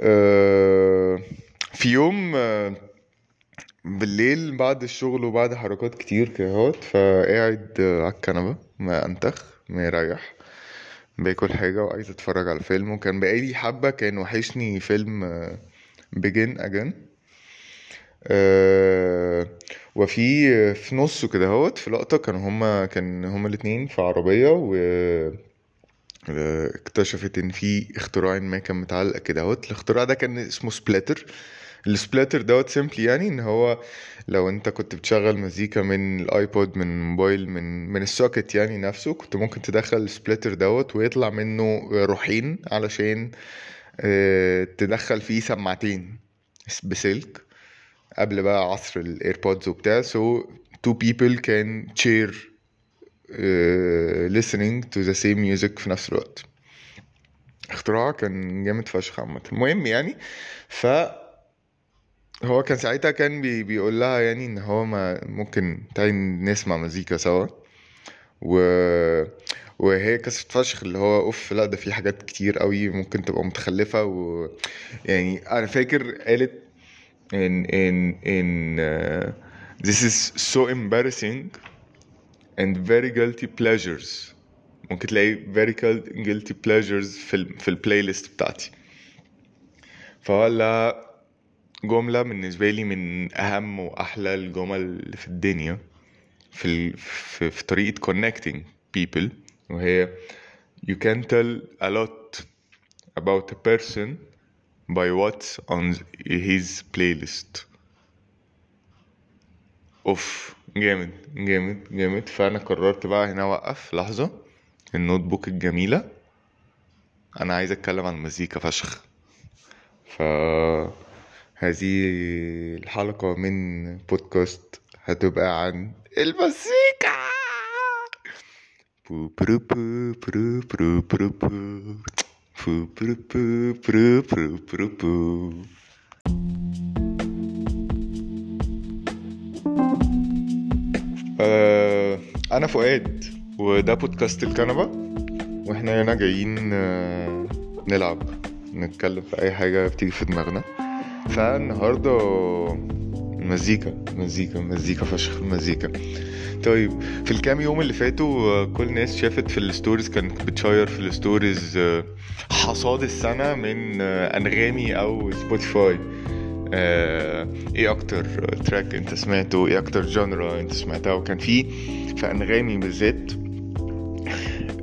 آه، في يوم آه، بالليل بعد الشغل وبعد حركات كتير كده اهوت فقاعد آه، على الكنبة ما انتخ مريح باكل حاجة وعايز اتفرج على فيلم. وكان بقالي حبة كان وحشني فيلم بيجن اجن وفي في نصه كده اهوت في لقطة كانوا هما كان هما الاتنين في عربية و اكتشفت إن في اختراع ما كان متعلق كده اهوت الاختراع ده كان اسمه splitter. ال splitter دوت simply يعني إن هو لو أنت كنت بتشغل مزيكا من ال iPod من الموبايل من من ال socket يعني نفسه كنت ممكن تدخل ال splitter دوت ويطلع منه روحين علشان آه تدخل فيه سماعتين بسلك قبل بقى عصر ال AirPods وبتاع. Two people can share uh, listening to the same music في نفس الوقت. اختراع كان جامد فشخ عامة. المهم يعني ف هو كان ساعتها كان بي بيقول لها يعني إن هو ما ممكن تعالي نسمع مزيكا سوا. و وهي كسرت فشخ اللي هو أوف لا ده في حاجات كتير قوي ممكن تبقى متخلفة. و يعني أنا فاكر قالت in in in uh, this is so embarrassing and very guilty pleasures ممكن تلاقي very guilty pleasures في ال في البلاي ليست بتاعتي فولا جملة بالنسبة لي من أهم وأحلى الجمل اللي في الدنيا في. في, في طريقة connecting people وهي you can tell a lot about a person by what's on his playlist اوف جامد جامد جامد. فأنا قررت بقى هنا أوقف. لحظة. ال notebook الجميلة. أنا عايز أتكلم عن المزيكا فشخ. ف هذه الحلقة من بودكاست هتبقى عن المزيكا. بو برو برو برو برو برو برو. بو برو برو برو برو برو. آه، أنا فؤاد وده بودكاست الكنبة وإحنا هنا جايين آه، نلعب نتكلم في أي حاجة بتيجي في دماغنا. فالنهاردة مزيكا مزيكا مزيكا فشخ مزيكا. طيب في الكام يوم اللي فاتوا آه، كل الناس شافت في ال stories كانت بت share في ال stories حصاد السنة من أنغامي أو Spotify. إيه أكتر track انت سمعته؟ إيه أكتر genre انت سمعتها؟ وكان في في انغامي بالذات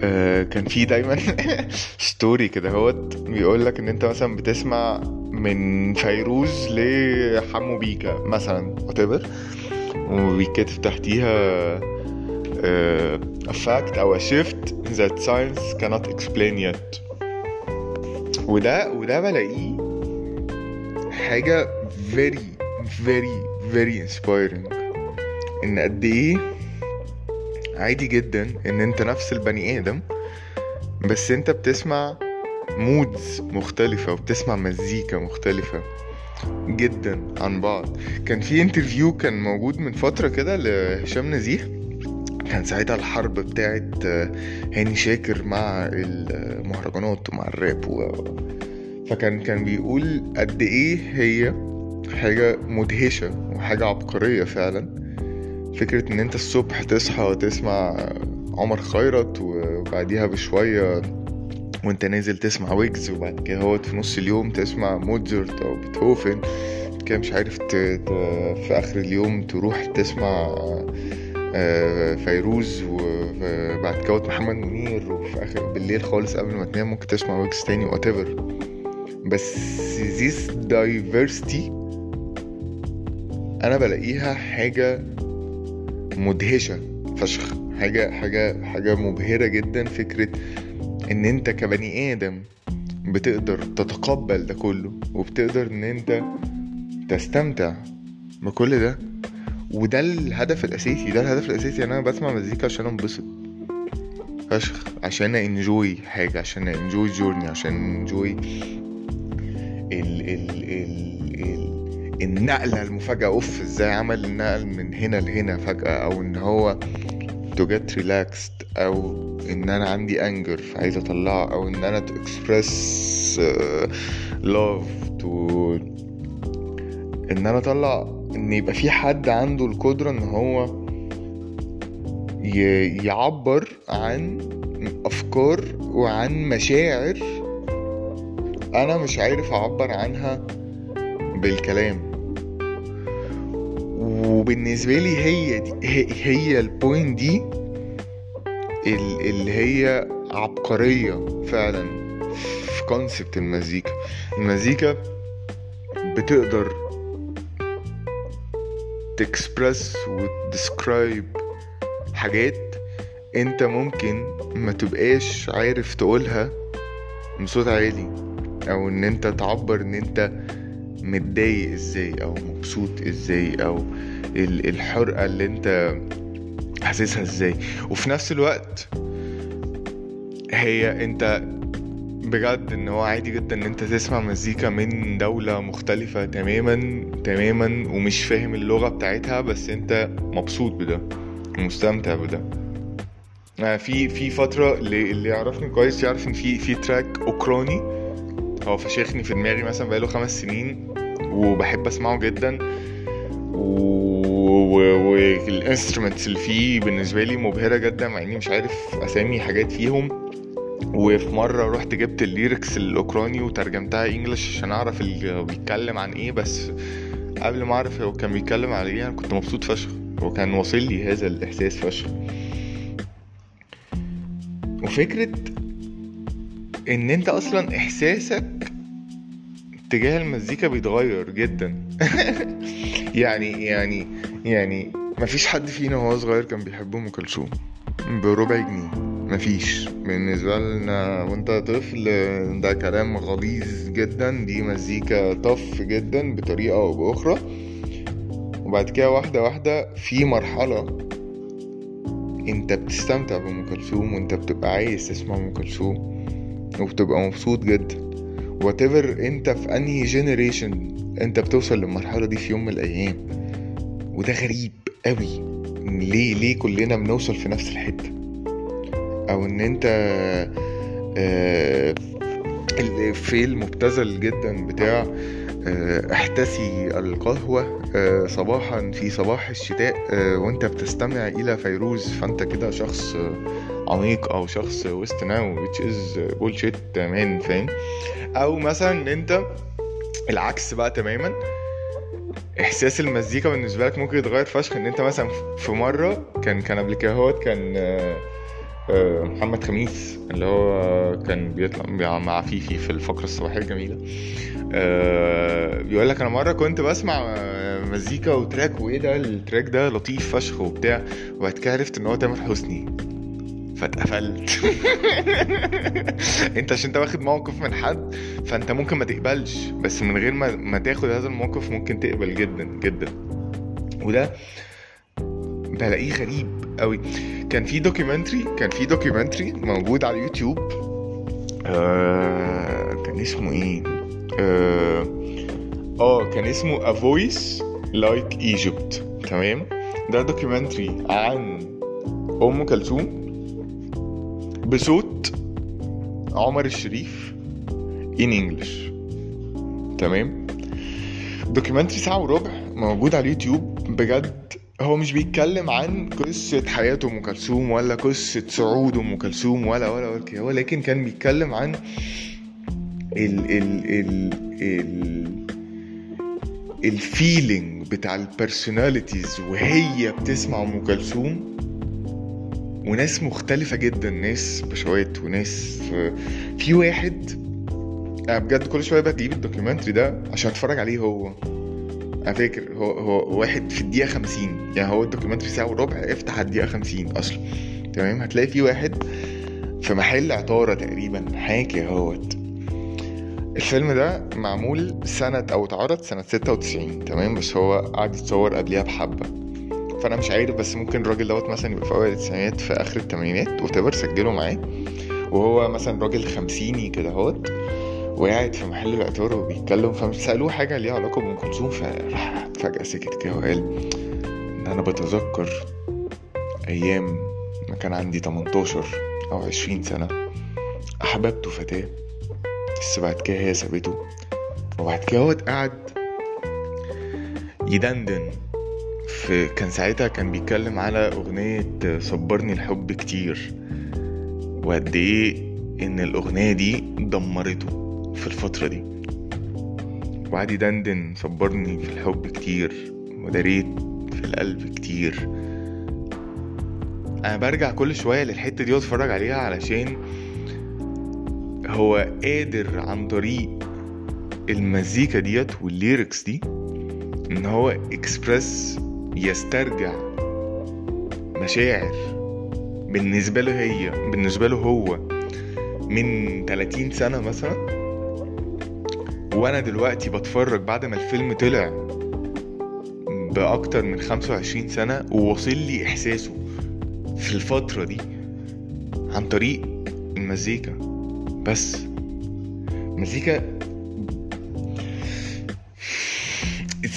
آه، كان في دايما story كده هوت بيقول لك ان انت مثلا بتسمع من فيروز لحمو بيكا مثلا whatever وبيتكتب تحتيها uh, a fact أو a shift that science cannot explain yet. وده وده بلاقيه حاجة very very very inspiring. إن قد إيه عادي جدا إن أنت نفس البني آدم بس أنت بتسمع مودز مختلفة وبتسمع مزيكا مختلفة جدا عن بعض. كان في انترفيو كان موجود من فترة كده لهشام نزيه. كان ساعتها الحرب بتاعت هاني شاكر مع المهرجانات ومع الراب و... فكان كان بيقول قد إيه هي حاجة مدهشة وحاجة عبقرية فعلا فكرة إن أنت الصبح تصحى وتسمع عمر خيرت وبعديها بشوية وأنت نازل تسمع ويجز وبعد كده هو في نص اليوم تسمع موتزارت أو بيتهوفن كده مش عارف. في آخر اليوم تروح تسمع آه، فيروز وبعد كده محمد منير وفي آخر بالليل خالص قبل ما تنام ممكن تسمع ويجز تاني whatever بس this diversity أنا بلاقيها حاجة مدهشة فشخ. حاجة حاجة حاجة مبهرة جدا فكرة إن أنت كبني آدم بتقدر تتقبل ده كله وبتقدر إن أنت تستمتع بكل ده. وده الهدف الأساسي ده الهدف الأساسي. ان أنا بسمع مزيكا عشان أنبسط فشخ عشان أنجوي حاجة عشان أنجوي جورني عشان أنجوي ال ال ال ال النقلة المفاجأة. أوف إزاي عمل النقل من هنا لهنا فجأة؟ أو إن هو to get relaxed أو إن أنا عندي anger فعايز أطلعه أو إن أنا express uh, love to إن أنا أطلع إن يبقى في حد عنده القدرة إن هو يعبر عن أفكار وعن مشاعر أنا مش عارف أعبر عنها بالكلام. وبالنسبة لي هي دي هي, ال point دي ال- اللي هي عبقرية فعلا في concept المزيكا. المزيكا بتقدر ت express وت describe حاجات أنت ممكن ما تبقاش عارف تقولها بصوت عالي. أو ان انت تعبر ان انت متضايق إزاي أو مبسوط إزاي أو ال- الحرقة اللي انت حاسسها إزاي. وفي نفس الوقت هي انت بجد ان هو عادي جدا ان انت تسمع مزيكا من دولة مختلفة تماما تماما ومش فاهم اللغة بتاعتها بس انت مبسوط بده ومستمتع بده. آه، في في فترة اللي اللي يعرفني كويس يعرف ان في في track أوكراني. هو فشخني في دماغي مثلا بقاله خمس سنين وبحب أسمعه جدا. وال instruments اللي فيه بالنسبة لي مبهرة جدا مع إني مش عارف أسامي حاجات فيهم. وفي مرة رحت جبت ال lyrics الأوكراني وترجمتها English عشان أعرف اللي بيتكلم عن إيه. بس قبل ما أعرف هو كان بيتكلم على إيه أنا كنت مبسوط فشخ. هو كان واصل لي هذا الإحساس فشخ. وفكرة إن أنت أصلا إحساسك تجاه المزيكا بيتغير جدا. يعني يعني يعني مفيش حد فينا وهو صغير كان بيحب أم كلثوم. بربع جنيه. مفيش. بالنسبة لنا وأنت طفل ده كلام غليظ جدا. دي مزيكا طف جدا بطريقة أو بأخرى. وبعد كده واحدة واحدة في مرحلة أنت بتستمتع بأم كلثوم وأنت بتبقى عايز تسمع أم كلثوم. وبتبقى مبسوط جدا. Whatever انت في انهي جنريشن انت بتوصل للمرحلة دي في يوم من الأيام. وده غريب قوي. ليه ليه كلنا بنوصل في نفس الحتة؟ أو إن أنت آه، الإفيه المبتذل جدا بتاع آه، احتسي القهوة آه، صباحا في صباح الشتاء وأنت بتستمع إلى فيروز فأنت كده شخص عميق أو شخص وسط ناو which is bullshit man فاهم؟ أو مثلا إن أنت العكس بقى تماما إحساس المزيكا بالنسبة لك ممكن يتغير فشخ. إن أنت مثلا في مرة كان كان قبل كده هوت كان آه، آه، محمد خميس اللي هو كان بيطلع مع فيفي في الفقرة الصباحية الجميلة. آه، بيقول لك أنا مرة كنت بسمع مزيكا و track وإيه ده؟ ال track ده لطيف فشخ وبتاع. وبعد كده عرفت إن هو تامر حسني. فاتقفلت انت عشان انت واخد موقف من حد فانت ممكن ما تقبلش. بس من غير ما, ما تاخد هذا الموقف ممكن تقبل جدا جدا. وده بلاقيه غريب قوي. كان في documentary كان في documentary موجود على اليوتيوب. آه كان اسمه إيه؟ آه, آه كان اسمه A Voice Like Egypt. تمام؟ ده documentary عن أم كلثوم. بصوت عمر الشريف in English. تمام؟ documentary ساعة وربع موجود على اليوتيوب. بجد هو مش بيتكلم عن قصة حياة أم كلثوم ولا قصة صعود أم كلثوم ولا ولا ولا كده ولكن كان بيتكلم عن ال ال ال ال ال feeling بتاع ال personalities وهي بتسمع أم كلثوم. وناس مختلفة جدا ناس بشوات وناس في واحد أنا بجد كل شوية بجيب ال documentary ده عشان اتفرج عليه هو. أنا فاكر هو هو واحد في الدقيقة 50 يعني هو ال documentary ساعة وربع افتح على الدقيقة 50 أصلا. تمام؟ هتلاقي في واحد في محل عطارة تقريبا حاجة اهوت الفيلم ده معمول سنة أو اتعرض سنة 96 تمام؟ بس هو قعد يتصور قبليها بحبة. فأنا مش عارف بس ممكن الراجل دوت مثلا يبقى في أوائل التسعينات في آخر التمانينات وتبر سجله معاه. وهو مثلا راجل خمسيني كده اهوت وقاعد في محل العطار وبيتكلم فسألوه حاجة ليها علاقة بأم كلثوم فراح فجأة سكت كده وقال إن أنا بتذكر أيام ما كان عندي 18 أو 20 سنة أحببته فتاة بس بعد كده هي سابته. وبعد كده قعد يدندن. في كان ساعتها كان بيتكلم على أغنية صبرني الحب كتير. وقد إيه إن الأغنية دي دمرته في الفترة دي. وقعد يدندن صبرني في الحب كتير وداريت في القلب كتير. أنا برجع كل شوية للحتة دي وأتفرج عليها علشان هو قادر عن طريق المزيكا ديت وال lyrics دي إن هو اكسبرس يسترجع مشاعر بالنسبة له هي بالنسبة له هو من 30 سنة مثلا. وأنا دلوقتي بتفرج بعد ما الفيلم طلع بأكتر من 25 سنة وواصل لي إحساسه في الفترة دي عن طريق المزيكا. بس مزيكا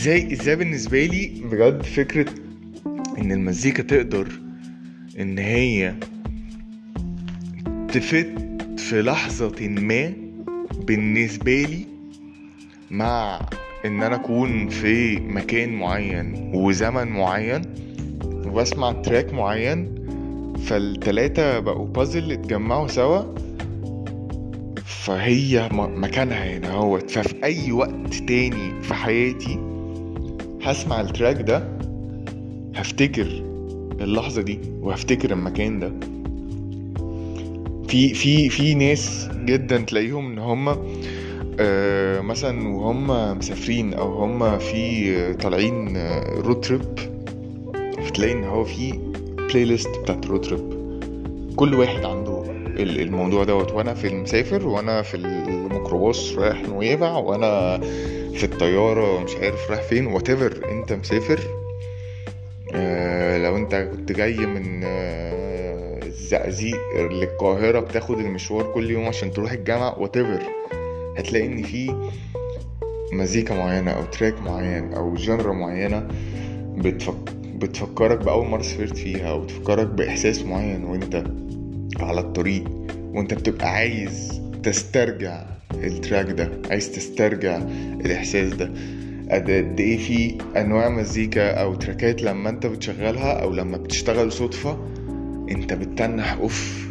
إزاي إزاي بالنسبة لي بجد فكرة إن المزيكا تقدر إن هي تفت في لحظة ما بالنسبة لي مع إن أنا أكون في مكان معين وزمن معين وأسمع تراك معين فالتلاتة بقوا بازل اتجمعوا سوا فهي مكانها هنا أهوت. ففي أي وقت تاني في حياتي هسمع ال track ده هفتكر اللحظة دي وهفتكر المكان ده. في في في ناس جدا تلاقيهم إن هم آه مثلا وهم مسافرين أو هم في آه، طالعين road trip فتلاقي إن هو في playlist بتاعت road trip كل واحد عنده ال- الموضوع دوت. وأنا في المسافر وأنا في الميكروباص رايح نويبع وأنا في الطيارة مش عارف رايح فين وات انت مسافر. آه لو انت كنت جاي من آه الزقازيق للقاهرة بتاخد المشوار كل يوم عشان تروح الجامعة وات هتلاقي ان في مزيكا معينة أو track معين أو genre معينة بتفك... بتفكرك بأول مرة سافرت فيها أو بتفكرك بإحساس معين وانت على الطريق وانت بتبقى عايز تسترجع ال track ده عايز تسترجع الإحساس ده. قد إيه في أنواع مزيكا أو تراكات لما أنت بتشغلها أو لما بتشتغل صدفة أنت بتتنح أوف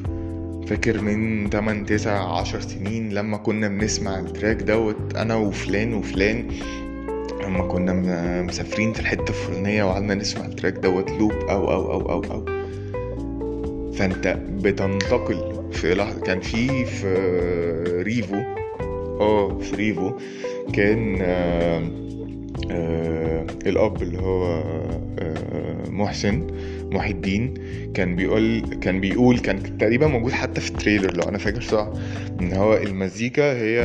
فاكر من 8 9 10 سنين لما كنا بنسمع ال track دوت أنا وفلان وفلان لما كنا مسافرين في الحتة الفلانية وقعدنا نسمع ال track دوت loop أو أو أو أو أو. فأنت بتنتقل في لحظة كان في في ريفو آه في ريفو كان آه آه الأب اللي هو آه محسن محي الدين كان بيقول كان بيقول كان تقريبا موجود حتى في التريلر لو أنا فاكر صح إن هو المزيكا هي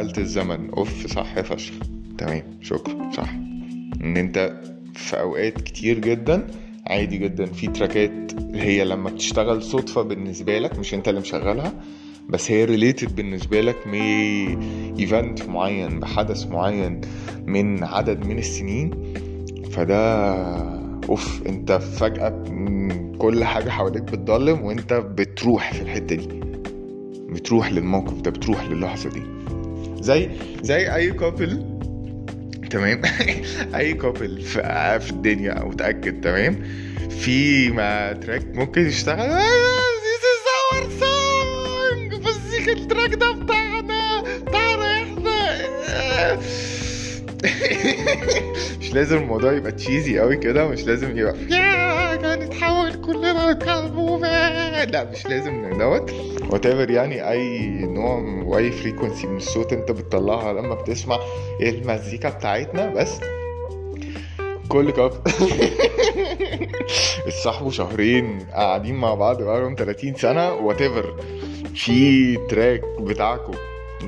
آلة الزمن. أوف صح فشخ. تمام. شكرا. صح. إن أنت في أوقات كتير جدا عادي جدا. في تراكات هي لما بتشتغل صدفة بالنسبة لك مش انت اللي مشغلها بس هي related بالنسبة لك event معين بحدث معين من عدد من السنين. فده أوف انت فجأة كل حاجة حواليك بتضلم وانت بتروح في الحتة دي. بتروح للموقف ده بتروح للحظة دي. زي زي أي couple تمام؟ أي couple في, الدنيا أو متأكد تمام؟ في ما track ممكن يشتغل. This is our song! مزيكا ال track ده بتاعنا بتاعنا إحنا. مش لازم الموضوع يبقى cheesy قوي كده مش لازم يبقى هنتحول كلنا نتكلم لا مش لازم دوت. وات يعني أي نوع وأي frequency من الصوت أنت بتطلعها لما بتسمع المزيكا بتاعتنا بس. كل couple اتصاحبوا شهرين قاعدين مع بعض بقالهم 30 سنة whatever في track بتاعكم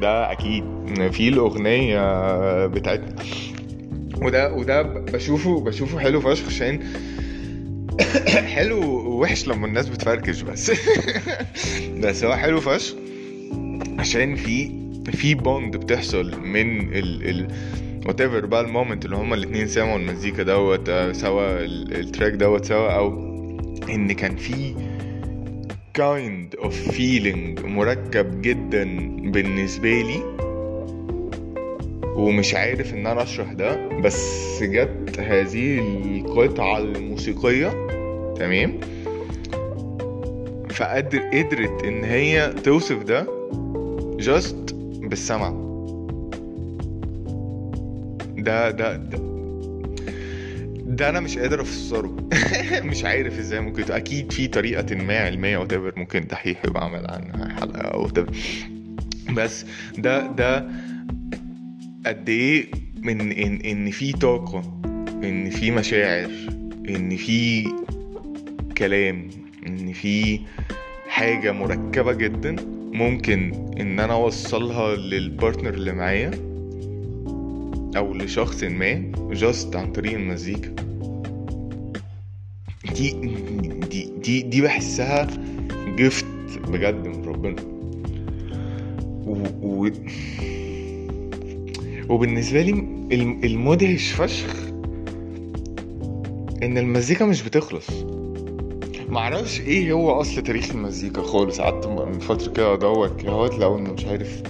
ده أكيد. في الأغنية بتاعتنا. وده وده بشوفه بشوفه حلو فشخ عشان حلو ووحش لما الناس بتفركش بس. بس هو حلو فشخ. عشان في في bond بتحصل من ال ال whatever بقى ال moment اللي هما الاتنين سمعوا المزيكا دوت آه، سوا ال- ال track دوت سوا أو إن كان في kind of feeling مركب جدا بالنسبة لي. ومش عارف إن أنا أشرح ده بس جت هذه القطعة الموسيقية تمام؟ فقدر قدرت إن هي توصف ده جاست بالسمع. ده ده ده ده أنا مش قادر أفسره. مش عارف إزاي ممكن أكيد في طريقة ما علمية أو ممكن دحيح يبقى عمل عنها حلقة أو بس ده ده قد إيه من إن إن في طاقة إن في مشاعر إن في كلام إن في حاجة مركبة جدا ممكن إن أنا أوصلها للبارتنر اللي معايا أو لشخص ما جاست عن طريق المزيكا. دي دي دي, دي بحسها جفت بجد من ربنا. و, و وبالنسبة لي المدهش فشخ. إن المزيكا مش بتخلص. معرفش إيه هو أصل تاريخ المزيكا خالص. قعدت من فترة كده أدور كده لو انه مش عارف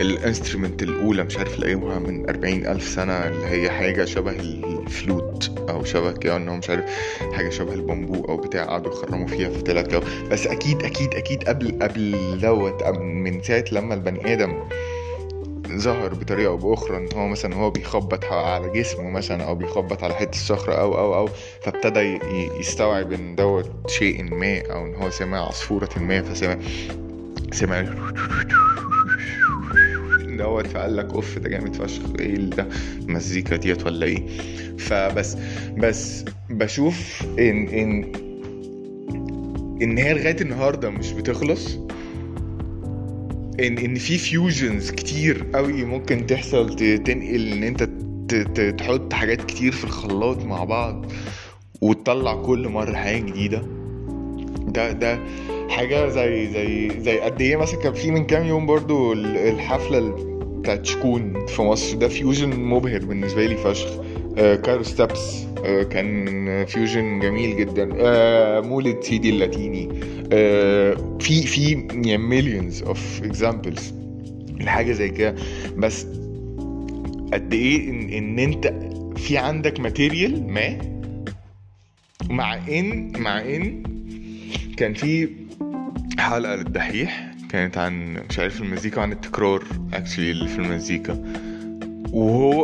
ال instrument الأولى مش عارف لاقيها من أربعين ألف سنة اللي هي حاجة شبه الفلوت أو شبه كده انه مش عارف حاجة شبه البامبو أو بتاع قعدوا يخرموا فيها فطلعت كده. بس أكيد أكيد أكيد قبل قبل دوت من ساعة لما البني آدم ظهر بطريقة أو بأخرى إن هو مثلا هو بيخبط على جسمه مثلا أو بيخبط على حتة صخره أو أو أو فابتدى يستوعب إن دوت شيء ما أو إن هو سمع عصفورة ما فسمع سمع دوت فقال لك أوف ده جامد فشخ إيه ده المزيكا ديت ولا إيه؟ فبس بس بشوف إن إن إن هي لغاية النهارده مش بتخلص. إن إن في fusions كتير قوي ممكن تحصل تنقل إن أنت تحط حاجات كتير في الخلاط مع بعض وتطلع كل مرة حاجة جديدة. ده ده حاجة زي زي زي قد إيه مثلا كان في من كام يوم برضو الحفلة بتاعت Shkoon في مصر ده fusion مبهر بالنسبة لي فشخ. Cairo Steps آه كان fusion جميل جدا. آه مولد سيدي اللاتيني. آه في في يعني millions of examples لحاجه زي كده. بس قد إيه إن, إن أنت في عندك material ما مع إن مع إن كان في حلقة للدحيح كانت عن مش عارف المزيكا عن التكرار actually اللي في المزيكا. وهو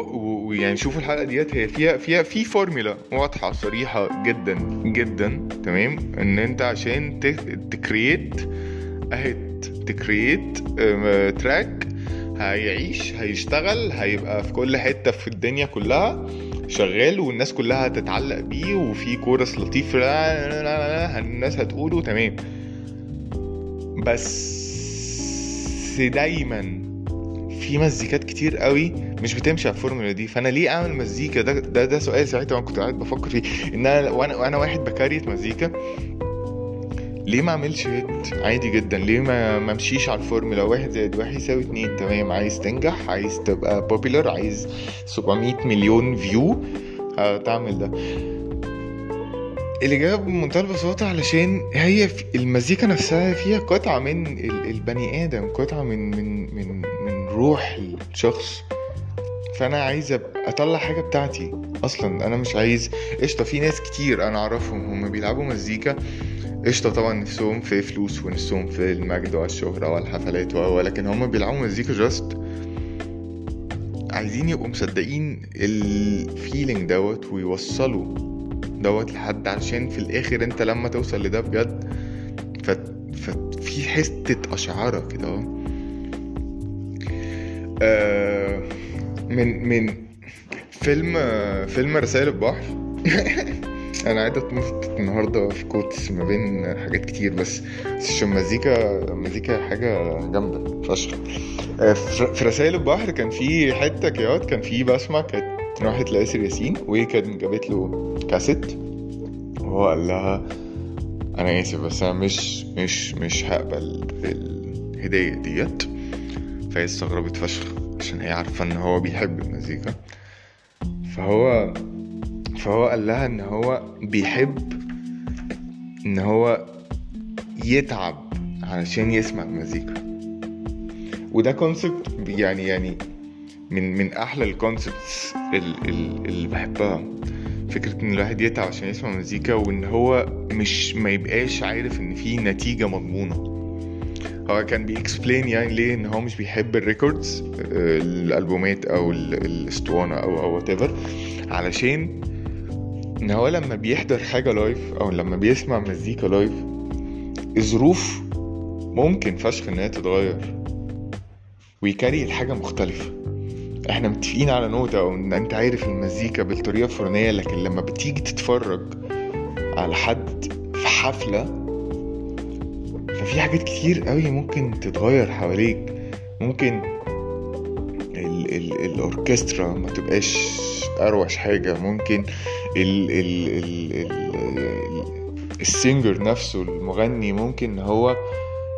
ويعني شوفوا الحلقة ديت هي فيها فيها في فورمولا واضحة صريحة جدا جدا تمام؟ إن أنت عشان ت create اهت ت create track هيعيش هيشتغل هيبقى في كل حتة في الدنيا كلها شغال والناس كلها هتتعلق بيه وفي كورس لطيف لا لا لا الناس هتقوله تمام؟ بس دايما في مزيكات كتير قوي مش بتمشي على الفورمولا دي. فأنا ليه أعمل مزيكا؟ ده ده, ده سؤال ساعتها أنا كنت قاعد بفكر فيه. إن أنا وأنا وأنا واحد بـ create مزيكا ليه ما أعملش hit عادي جدا؟ ليه ما أمشيش على الفورمولا؟ واحد زائد واحد يساوي اتنين. تمام. عايز تنجح؟ عايز تبقى popular عايز 700 مليون view هتعمل ده. الإجابة بمنتهى البساطة علشان هي المزيكا نفسها فيها قطعة من البني آدم قطعة من من من من روح الشخص. فأنا عايز أطلع حاجة بتاعتي أصلا. أنا مش عايز قشطة في ناس كتير أنا أعرفهم هم بيلعبوا مزيكا. قشطة طبعا نفسهم في فلوس ونفسهم في المجد والشهرة والحفلات ولكن هم بيلعبوا مزيكا just عايزين يبقوا مصدقين ال feeling دوت ويوصلوا دوت لحد عشان في الآخر أنت لما توصل لده بجد ف... ففي حتة قشعرة كده. آه من من فيلم فيلم رسائل البحر. أنا قاعد اتنطط النهارده في كوتس ما بين حاجات كتير بس بس عشان مزيكا مزيكا حاجة جامدة فشخ. في رسائل البحر كان في حتة كيات كان في بسمة كانت راحت لياسر ياسين وهي كانت جابت له كاسيت وهو قال لها أنا آسف بس أنا مش مش مش هقبل الهديه ديت. فهي استغربت فشخ عشان هي عارفة إن هو بيحب المزيكا. فهو فهو قال لها إن هو بيحب إن هو يتعب علشان يسمع المزيكا. وده concept يعني يعني من من أحلى ال concepts اللي بحبها. فكرة إن الواحد يتعب عشان يسمع مزيكا وإن هو مش ما يبقاش عارف إن في نتيجة مضمونة. هو كان بي explain يعني ليه إن هو مش بيحب ال records الألبومات أو الأسطوانة أو أو whatever علشان إن هو لما بيحضر حاجة live أو لما بيسمع مزيكا live الظروف ممكن فشخ انها تتغير. ويـ carry الحاجة مختلفة. إحنا متفقين على نوتة أو ان أنت عارف المزيكا بالطريقة الفلانية لكن لما بتيجي تتفرج على حد في حفلة ففي حاجات كتير قوي ممكن تتغير حواليك. ممكن ال ال الأوركسترا ما تبقاش أروش حاجة. ممكن ال ال ال ال السينجر نفسه المغني ممكن هو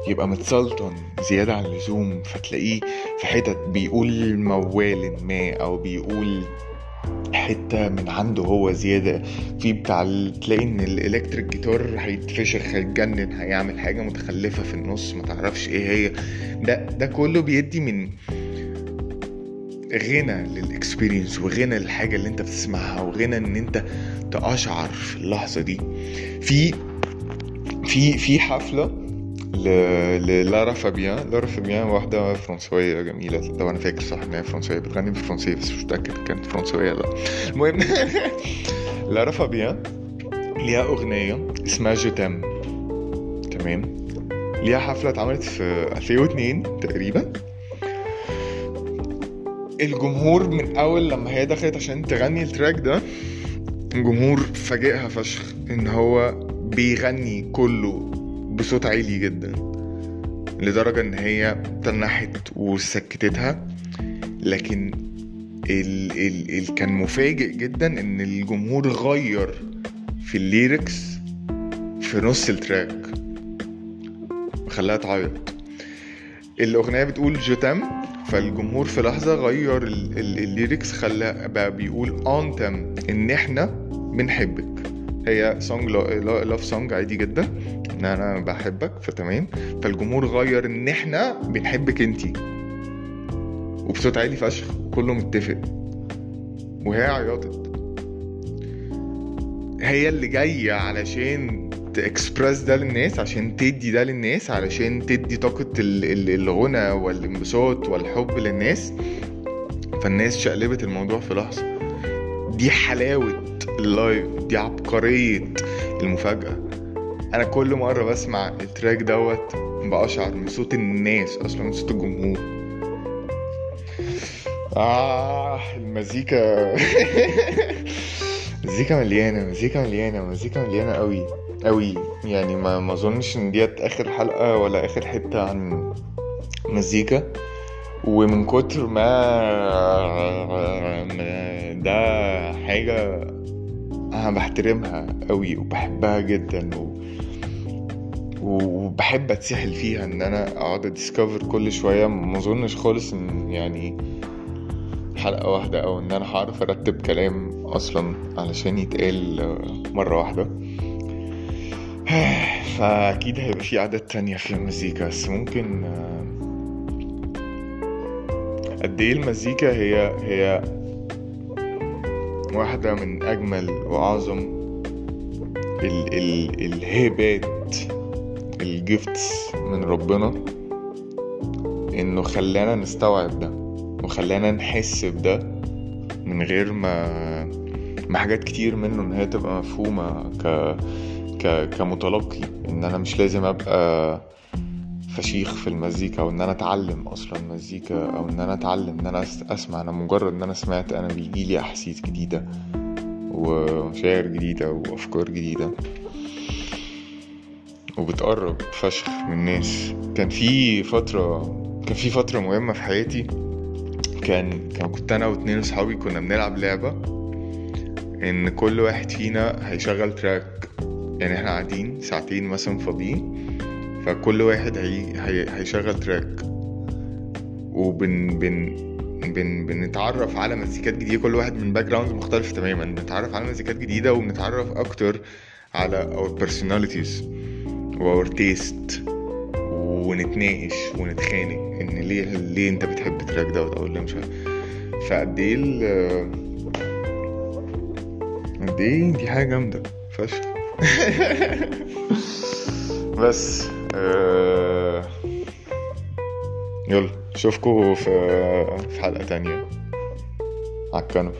يبقى متسلطن زيادة عن اللزوم فتلاقيه في حتت بيقول موال ما أو بيقول حتة من عنده هو زيادة. في بتاع تلاقي إن ال electric guitar هيتفشخ هيتجنن هيعمل حاجة متخلفة في النص ما تعرفش إيه هي. ده ده كله بيدي من غنى لل experience وغنى للحاجة اللي أنت بتسمعها وغنى إن أنت تقشعر في اللحظة دي. في في في حفلة للارا فابيان. لارا فابيان واحدة فرنسوية جميلة. لو أنا فاكر صح إن هي فرنسوية. بتغني بالفرنسية بس مش متأكد كانت فرنسوية لأ. المهم. لارا فابيان ليها أغنية اسمها Je t'aime تمام؟ ليها حفلة اتعملت في 2002 تقريبا. الجمهور من أول لما هي دخلت عشان تغني ال track ده الجمهور فاجئها فشخ إن هو بيغني كله. بصوت عالي جدا لدرجة إن هي تنحت وسكتتها. لكن ال ال ال كان مفاجئ جدا إن الجمهور غير في ال lyrics في نص ال track. وخلاها تعيط. الأغنية بتقول Je t'aime فالجمهور في لحظة غير ال ال lyrics خلى بقى بيقول أنتم إن إحنا بنحبك. هي song love song عادي جدا. إن أنا بحبك فتمام؟ فالجمهور غير إن إحنا بنحبك انتي وبصوت عالي فشخ كله متفق. وهي عيطت هي اللي جاية علشان تأكسبرس ده للناس عشان تدي ده للناس علشان تدي طاقة الغنى والانبساط والحب للناس. فالناس شقلبت الموضوع في لحظة. دي حلاوة اللايف دي عبقرية المفاجأة. أنا كل مرة بسمع التراك دوت بأشعر من صوت الناس أصلا من صوت الجمهور. آه المزيكا. مزيكا مليانة مزيكا مليانة مزيكا مليانة قوي قوي يعني ما ما أظنش إن ديت آخر حلقة ولا آخر حتة عن مزيكا. ومن كتر ما ده حاجة أنا بحترمها قوي وبحبها جدا و... وبحب أتسحل فيها إن أنا أقعد أديسكفر كل شوية. ما أظنش خالص إن يعني حلقة واحدة أو إن أنا هعرف أرتب كلام أصلا علشان يتقال مرة واحدة. فأكيد هيبقى في عادات تانية في المزيكا بس ممكن قد إيه المزيكا هي هي واحدة من أجمل وأعظم ال ال الهبات الجيفتس من ربنا إنه خلانا نستوعب ده وخلانا نحس بده من غير ما ما حاجات كتير منه إن هي تبقى مفهومة ك ك كمتلقي إن أنا مش لازم أبقى فشيخ في المزيكا أو ان أنا أتعلم أصلا مزيكا أو إن أنا أتعلم إن أنا أسمع. أنا مجرد إن أنا سمعت أنا بيجيلي أحاسيس جديدة ومشاعر جديدة وافكار جديدة. وبتقرب فشخ من الناس. كان في فترة كان في فترة مهمة في حياتي. كان كان كنت أنا واتنين اصحابي كنا بنلعب لعبة إن كل واحد فينا هيشغل تراك يعني إحنا قاعدين ساعتين مثلا فاضيين. فكل واحد هي... هي... هيشغل track وبن بن بن بنتعرف على مزيكات جديدة. كل واحد من background مختلف تماما. بنتعرف على مزيكات جديدة وبنتعرف أكتر على our personalities our taste ونتناقش ونتخانق إن ليه ليه أنت بتحب ال track دوت أو ليه مش عارف. فقد إيه قد إيه دي حاجة جامدة فشخ. بس. آه يلا اشوفكوا في في حلقة تانية. على الكنبه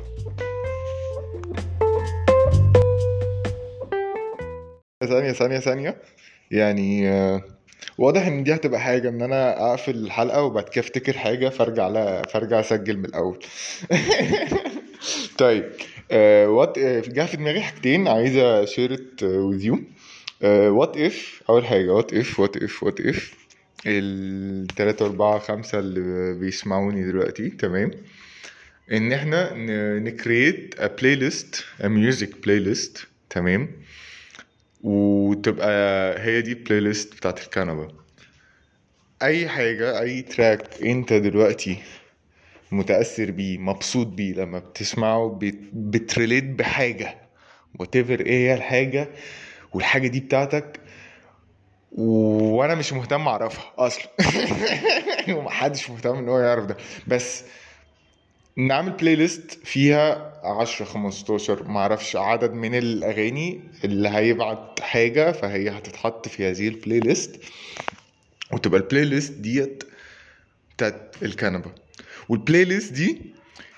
ثانية ثانية ثانية. يعني آه، واضح إن دي هتبقى حاجة إن أنا أقفل الحلقة وبعد كده أفتكر حاجة فأرجع لا فأرجع أسجل من الأول. طيب آه، جه في دماغي حاجتين عايز ا share it with you what if أول حاجة what if what if what if التلاتة أربعة خمسة اللي بيسمعوني دلوقتي تمام؟ إن إحنا ن create a playlist a music playlist تمام؟ وتبقى هي دي ال playlist بتاعت الكنبة. أي حاجة أي track أنت دلوقتي متأثر بيه مبسوط بيه لما بتسمعه بت- بت relate بحاجة whatever إيه هي الحاجة والحاجة دي بتاعتك وأنا مش مهتم أعرفها أصلا. ومحدش مهتم إن هو يعرف ده. بس نعمل playlist فيها 10 15 معرفش عدد من الأغاني اللي هيبعت حاجة فهي هتتحط في هذه ال playlist وتبقى ال playlist ديت بتاعت الكنبة. وال playlist دي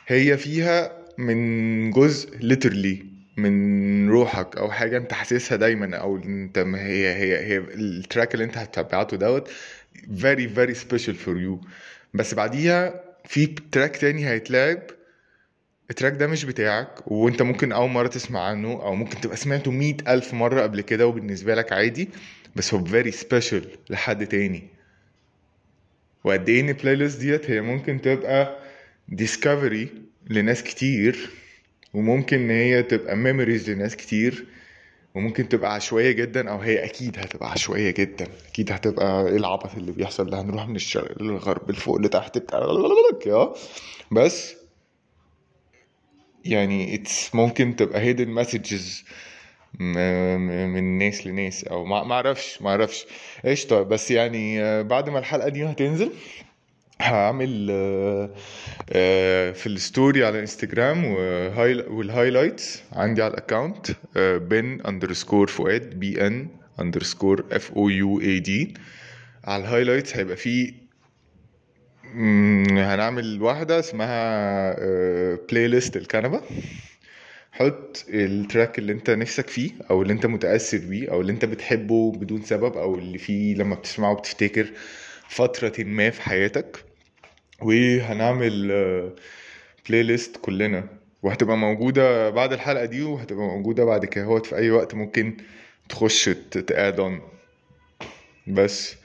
هي فيها من جزء literally من روحك أو حاجة أنت حاسسها دايما أو أنت ما هي هي هي ال track اللي أنت هتبعته دوت very very special for you. بس بعديها في track تاني هيتلعب. ال track ده مش بتاعك وأنت ممكن أول مرة تسمع عنه أو ممكن تبقى سمعته مئة ألف مرة قبل كده وبالنسبة لك عادي بس هو very special لحد تاني. وقد إيه إن البلاي ليست ديت هي ممكن تبقى discovery لناس كتير. وممكن إن هي تبقى memories لناس كتير وممكن تبقى عشوائية جدا أو هي أكيد هتبقى عشوائية جدا. أكيد هتبقى إيه العبث اللي بيحصل ده هنروح من الشرق للغرب لفوق لتحت بتاع بس يعني it's ممكن تبقى hidden messages م- م- من ناس لناس أو ما أعرفش ما أعرفش. قشطة بس يعني بعد ما الحلقة دي هتنزل هعمل آه، آه، في ال story على انستجرام وال highlights عندي على ال account بن underscore فؤاد B N underscore F O U A D على ال highlights هيبقى فيه هنعمل واحدة اسمها playlist الكنبة. حط ال track اللي انت نفسك فيه أو اللي انت متأثر بيه أو اللي انت بتحبه بدون سبب أو اللي فيه لما بتسمعه بتفتكر فترة ما في حياتك. وهنعمل playlist كلنا. وهتبقى موجودة بعد الحلقة دي وهتبقى موجودة بعد كده في أي وقت ممكن تخش تـ add on بس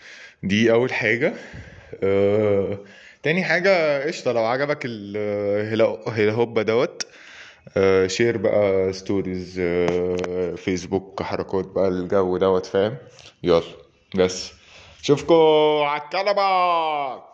دي أول حاجة. آه، تاني حاجة قشطة لو عجبك الهوبا دوت. آه، share بقى stories آه، فيسبوك حركات بقى الجو دوت فاهم؟ يلا بس. اشوفكوا على الكنبة!